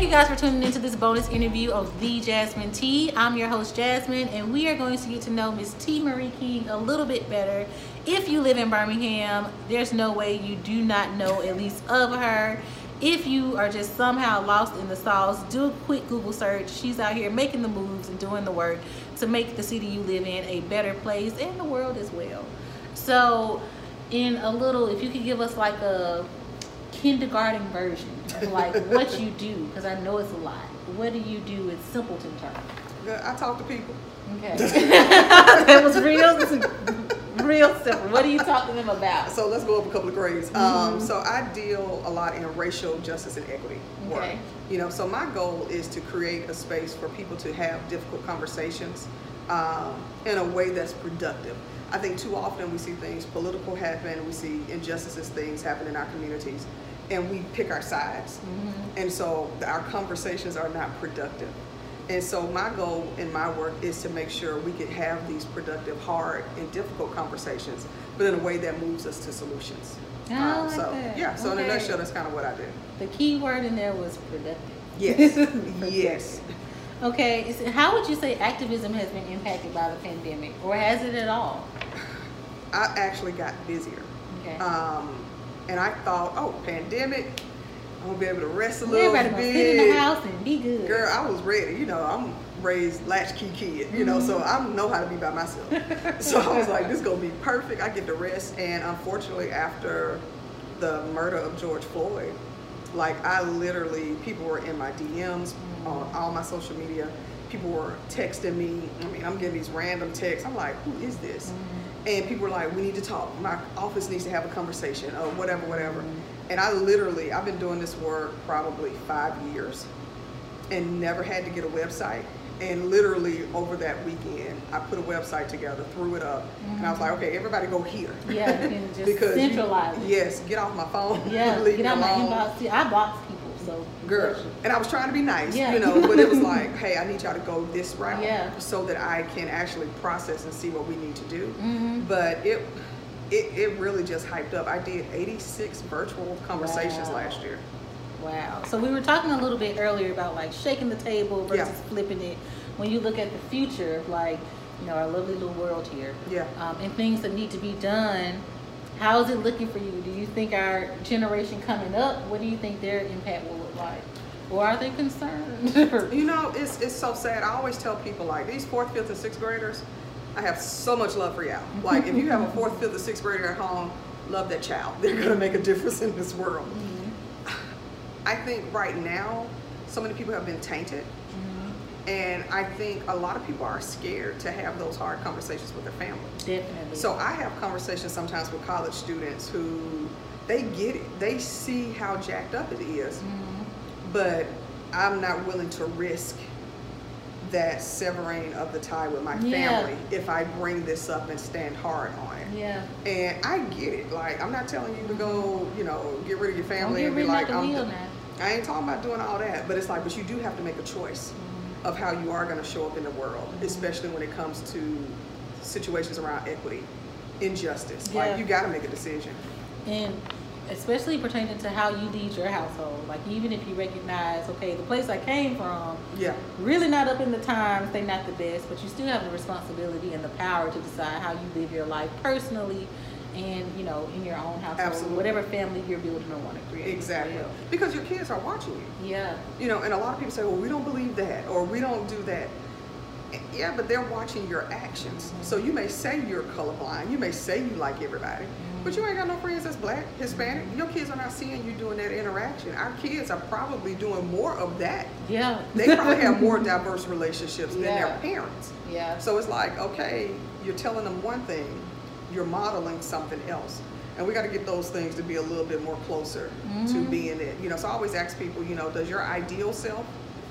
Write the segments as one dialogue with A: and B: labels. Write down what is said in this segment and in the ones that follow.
A: Thank you guys for tuning into this bonus interview of The Jasmine T. I'm your host, Jasmine, and we are going to get to know Miss T. Marie King a little bit better. If you live in Birmingham, there's no way you do not know at least of her. If you are just somehow lost in the sauce, do a quick Google search. She's out here making the moves and doing the work to make the city you live in a better place and the world as well. So, in a little, if you could give us like a kindergarten version of like what you do, because I know it's a lot. What do you do in simpleton terms?
B: I talk to people.
A: Okay. that was real, real simple. What do you talk to them about?
B: So let's go up a couple of grades. Mm-hmm. Um, so I deal a lot in racial justice and equity work. You know, so my goal is to create a space for people to have difficult conversations um, in a way that's productive. I think too often we see things political happen, we see injustices, things happen in our communities, and we pick our sides. Mm-hmm. And so our conversations are not productive. And so my goal in my work is to make sure we can have these productive, hard, and difficult conversations, but in a way that moves us to solutions.
A: Oh, um, like
B: so
A: that.
B: yeah, so okay. in a nutshell, that's kind of what I do.
A: The key word in there was productive.
B: Yes. yes.
A: Okay, so how would you say activism has been impacted by the pandemic, or has it at all?
B: I actually got busier. Okay. Um, and I thought, oh, pandemic, I'm gonna be able to rest a little
A: Everybody
B: bit.
A: Sit in the house and be good.
B: Girl, I was ready. You know, I'm raised latchkey kid. You know, mm-hmm. so I know how to be by myself. so I was like, this is gonna be perfect. I get to rest. And unfortunately, after the murder of George Floyd, like I literally, people were in my DMs mm-hmm. on all my social media. People were texting me. I mean, I'm getting these random texts. I'm like, who is this? Mm-hmm and people were like, "We need to talk. My office needs to have a conversation, or whatever, whatever." And I literally, I've been doing this work probably five years, and never had to get a website. And literally over that weekend, I put a website together, threw it up, mm-hmm. and I was like, "Okay, everybody go here."
A: Yeah, because centralize.
B: You, yes, get off my phone.
A: Yeah, get out my inbox. See, I block people.
B: Girl, and I was trying to be nice, yeah. you know, but it was like, hey, I need y'all to go this route,
A: yeah.
B: so that I can actually process and see what we need to do.
A: Mm-hmm.
B: But it, it, it really just hyped up. I did 86 virtual conversations wow. last year.
A: Wow. So we were talking a little bit earlier about like shaking the table versus
B: yeah.
A: flipping it. When you look at the future of like, you know, our lovely little world here,
B: yeah,
A: um, and things that need to be done how is it looking for you? Do you think our generation coming up, what do you think their impact will like? Or are they concerned?
B: you know, it's, it's so sad. I always tell people like these fourth, fifth, and sixth graders, I have so much love for y'all. Like if you have a fourth, fifth, or sixth grader at home, love that child. They're gonna make a difference in this world. Mm-hmm. I think right now, so many people have been tainted and I think a lot of people are scared to have those hard conversations with their family.
A: Definitely.
B: So I have conversations sometimes with college students who they get it. They see how jacked up it is, mm-hmm. But I'm not willing to risk that severing of the tie with my yeah. family if I bring this up and stand hard on
A: it. Yeah.
B: And I get it. Like I'm not telling you to go, you know, get rid of your family
A: and
B: be like,
A: I'm.
B: I ain't talking about doing all that, but it's like, but you do have to make a choice. Mm-hmm of how you are going to show up in the world, especially when it comes to situations around equity, injustice. Yeah. Like you got to make a decision.
A: And especially pertaining to how you lead your household. Like even if you recognize, okay, the place I came from,
B: yeah,
A: really not up in the times, they not the best, but you still have the responsibility and the power to decide how you live your life personally and you know in your own household
B: Absolutely.
A: whatever family you're building or want to create.
B: Exactly. Because your kids are watching you.
A: Yeah.
B: You know and a lot of people say well we don't believe that or we don't do that. Yeah but they're watching your actions. Mm-hmm. so you may say you're colorblind. You may say you like everybody. mm-hmm. But you ain't got no friends that's black hispanic your kids are not seeing you doing that interaction our kids are probably doing more of that
A: yeah
B: they probably have more diverse relationships
A: yeah.
B: than their parents
A: yeah
B: so it's like okay you're telling them one thing you're modeling something else. And we got to get those things to be a little bit more closer mm-hmm. to being it. You know, so I always ask people, you know, does your ideal self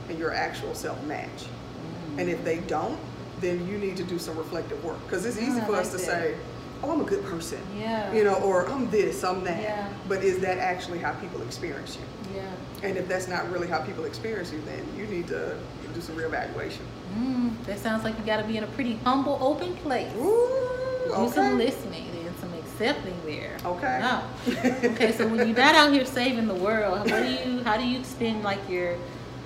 B: and your actual self match? Mm-hmm. And if they don't, then you need to do some reflective work because it's easy for us to say, "Oh, I'm a good person,"
A: yeah,
B: you know, or "I'm this, I'm that."
A: Yeah.
B: But is that actually how people experience you?
A: Yeah.
B: And if that's not really how people experience you, then you need to do some reevaluation.
A: Mm, that sounds like you got to be in a pretty humble, open place.
B: Ooh
A: okay. do some listening and some accepting there.
B: Okay.
A: No. okay, so when you're not out here saving the world, what do you how do you spend like your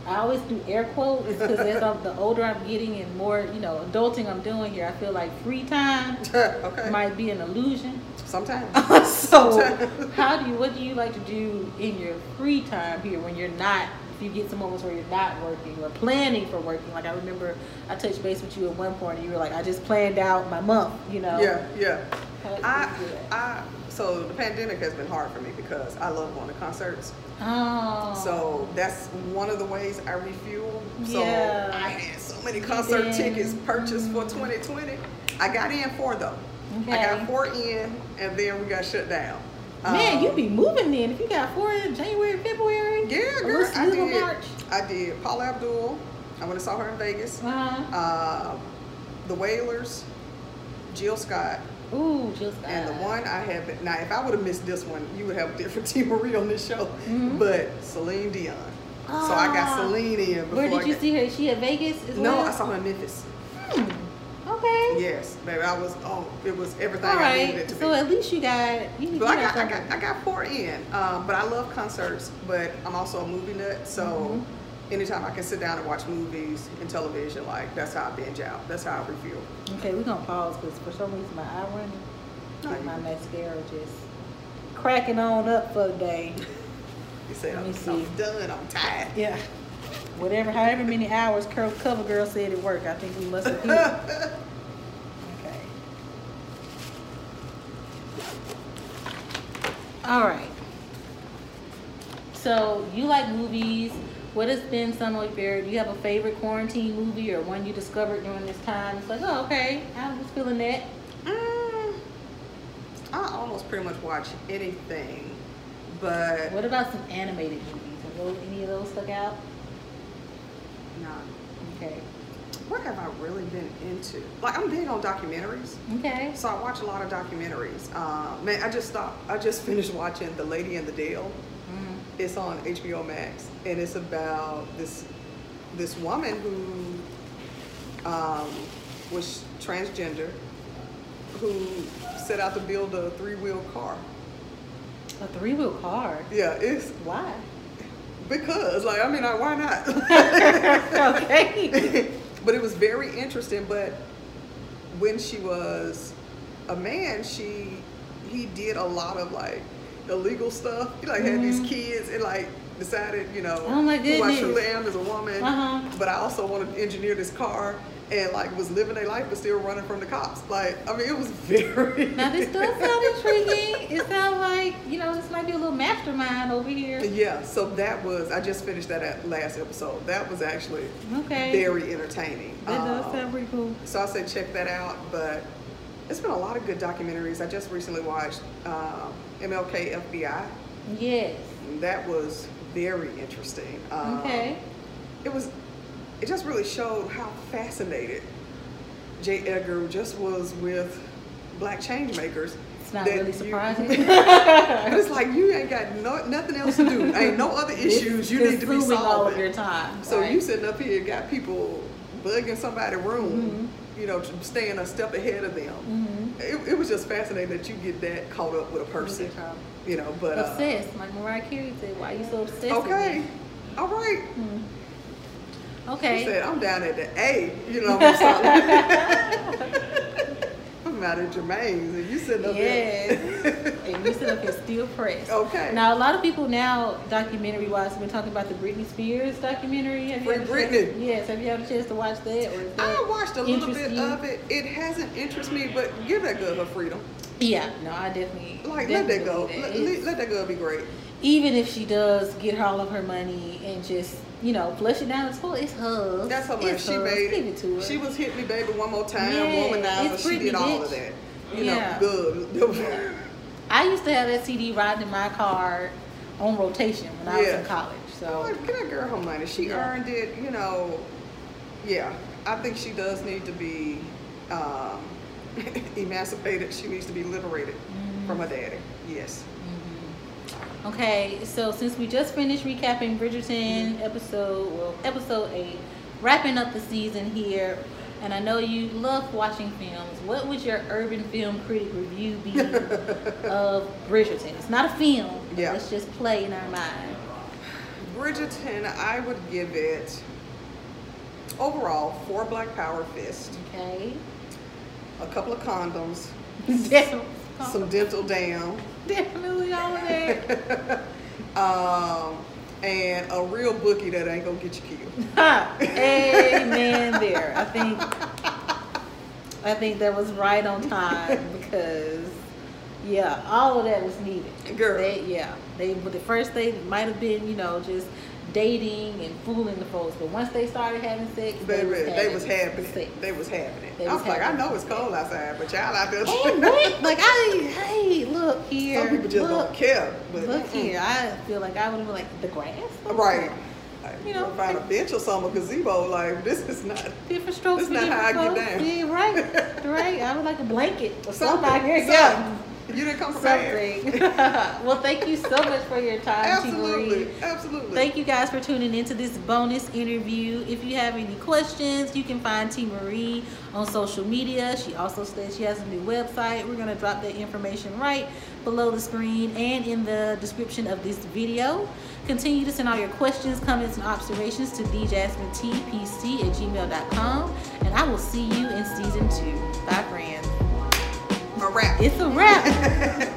A: I always do air quotes because as I'm, the older I'm getting and more, you know, adulting I'm doing here, I feel like free time
B: okay.
A: might be an illusion.
B: Sometimes.
A: so,
B: Sometimes.
A: how do you? What do you like to do in your free time here when you're not? If you get some moments where you're not working or planning for working, like I remember I touched base with you at one point, and you were like, "I just planned out my month," you know.
B: Yeah, yeah.
A: How do you
B: I. I, so the pandemic has been hard for me because I love going to concerts.
A: Oh.
B: So that's one of the ways I refuel. So
A: Yeah.
B: I had so many concert tickets purchased for 2020. I got in four though.
A: Okay.
B: I got four in, and then we got shut down.
A: Man,
B: Um,
A: you be moving then if you got four in January, February.
B: Yeah, girl, I did.
A: March.
B: I did. Paula Abdul. I went and saw her in Vegas.
A: Uh-huh.
B: Uh, the Wailers, Jill Scott,
A: Ooh, just
B: and the one I have been, now if I would have missed this one, you would have a different T Marie on this show.
A: Mhm.
B: But Celine Dion. so I got
A: Ah.
B: Celine in before
A: Where did you see her? Is she at Vegas as
B: No,
A: well?
B: I saw her in Memphis.
A: Hmm. Okay.
B: Yes, baby. I was oh, it was everything
A: All
B: I needed it to
A: So
B: be.
A: at least you got you,
B: But I
A: got
B: I got I got four in. Um, but I love concerts, but I'm also a movie nut. So
A: Mhm.
B: Anytime I can sit down and watch movies and television, like that's how I binge out. That's how I refuel.
A: Okay, we're gonna pause because for some reason my eye running. Like my mascara just cracking on up for the day.
B: You said
A: Let
B: I'm,
A: me see.
B: I'm done. I'm tired.
A: Yeah. Whatever, however many hours Cur- Cover Girl said it worked, I think we must have hit. Okay. All right. So you like movies. What has been some of your? Do you have a favorite quarantine movie or one you discovered during this time? It's like, oh, okay, I was feeling that.
B: Mm, I almost pretty much watch anything, but
A: What about some animated movies? Have those, any of those stuck out?
B: nah.
A: Okay.
B: What have I really been into? Like I'm big on documentaries.
A: Okay.
B: So I watch a lot of documentaries. Um, man, I just stopped. I just finished watching The Lady and the Dale.
A: Mm.
B: It's on HBO Max, and it's about this this woman who um, was transgender, who set out to build a three wheel car.
A: A three wheel car.
B: Yeah, it's
A: Why?
B: because like I mean, like, why not?
A: okay.
B: but it was very interesting. But when she was a man, she he did a lot of like illegal stuff. He like had these
A: Mhm.
B: kids and like decided, you know,
A: Oh, my
B: who I truly am as a woman.
A: Uh-huh.
B: But I also wanted to engineer this car and like was living their life but still running from the cops. Like I mean, it was very.
A: Now this does sound intriguing. It sounds like you know this might be a little mastermind over here.
B: Yeah, so that was I just finished that at last episode. That was actually
A: Okay.
B: very entertaining.
A: That does
B: Um,
A: sound pretty cool.
B: So I say check that out. But it's been a lot of good documentaries. I just recently watched um, MLK FBI.
A: Yes.
B: That was very interesting. Um,
A: Okay.
B: It was. It just really showed how fascinated J. Edgar just was with black change makers.
A: It's not really
B: you-
A: surprising.
B: but it's like you ain't got no, nothing else to do. Ain't no other issues you need to be
A: Consuming all of
B: solving.
A: your time.
B: So
A: right?
B: you sitting up here got people bugging somebody's room,
A: Mm-hmm.
B: You know, staying a step ahead of them.
A: Mhm.
B: It, it was just fascinating that you get that caught up with a person, you know. But uh,
A: obsessed, like Mariah Carey said. Why you so obsessed?
B: okay, all right.
A: Mhm.
B: She
A: Okay.
B: said, "I'm down at the A," you know. I'm, sorry. Out at Jermaine's, and you sitting up
A: Yes.
B: there.
A: and you sit up here still pressed.
B: Okay.
A: Now a lot of people now, documentary wise, have been talking about the Britney Spears documentary. Have
B: Free
A: had chance-
B: Britney.
A: yes. Have you had a chance to watch that? Or that
B: I watched a little bit
A: you?
B: of it. It hasn't interested me, but give that girl her freedom.
A: Yeah. No, I definitely.
B: Like let that go.
A: That.
B: let, let that girl be great.
A: even if she does get all of her money and just you know flush it down, the toilet. It's hers.
B: That's how much she
A: hers.
B: made
A: Give
B: it.
A: to her.
B: She was hit me, baby, one more time.
A: Yeah,
B: womanizer. She did
A: Britney,
B: all of that. You
A: Yeah.
B: know, good.
A: I used to have that CD riding in my car on rotation when I was in college. So
B: Like, Give that girl her money. She
A: Yeah.
B: earned it. You know. Yeah, I think she does need to be um, emancipated. She needs to be liberated
A: Mm-hmm.
B: from her daddy. Yes.
A: Okay, so since we just finished recapping Bridgerton episode, well, episode eight, wrapping up the season here, and I know you love watching films. What would your urban film critic review be of Bridgerton? It's not a film.
B: Yeah.
A: Let's just play in our mind.
B: Bridgerton, I would give it overall four Black Power fists,
A: Okay.
B: a couple of condoms. some dental dam,
A: Definitely all of that.
B: um, and a real bookie that ain't gonna get you killed.
A: Amen there. I think I think that was right on time because yeah, all of that was needed.
B: Girl.
A: They, yeah. They but the first they might have been, you know, just dating and fooling the folks, but once they started having sex,
B: Baby, they was
A: having
B: happening.
A: sex.
B: They was happening.
A: They
B: I
A: was
B: was like, I know it's cold outside, but y'all out there.
A: Hey, what? Like I hey, look here.
B: Some people just
A: look,
B: don't care. But
A: Look
B: mm-mm.
A: here. I feel like I would have been like the grass.
B: Right. Like,
A: You know,
B: find a bench or a gazebo. Like this is not.
A: Different strokes
B: That's
A: for
B: not how I get down.
A: Yeah, right, right. I would like a blanket or
B: Something.
A: something. yeah.
B: You didn't come.
A: Something. well, thank you so much for your time, T.
B: Absolutely,
A: Marie.
B: absolutely.
A: Thank you guys for tuning into this bonus interview. If you have any questions, you can find T. Marie on social media. She also says she has a new website. We're going to drop that information right below the screen and in the description of this video. Continue to send all your questions, comments, and observations to djasminetpc at gmail.com. And I will see you in season two. Bye, friends
B: wrap.
A: It's a wrap.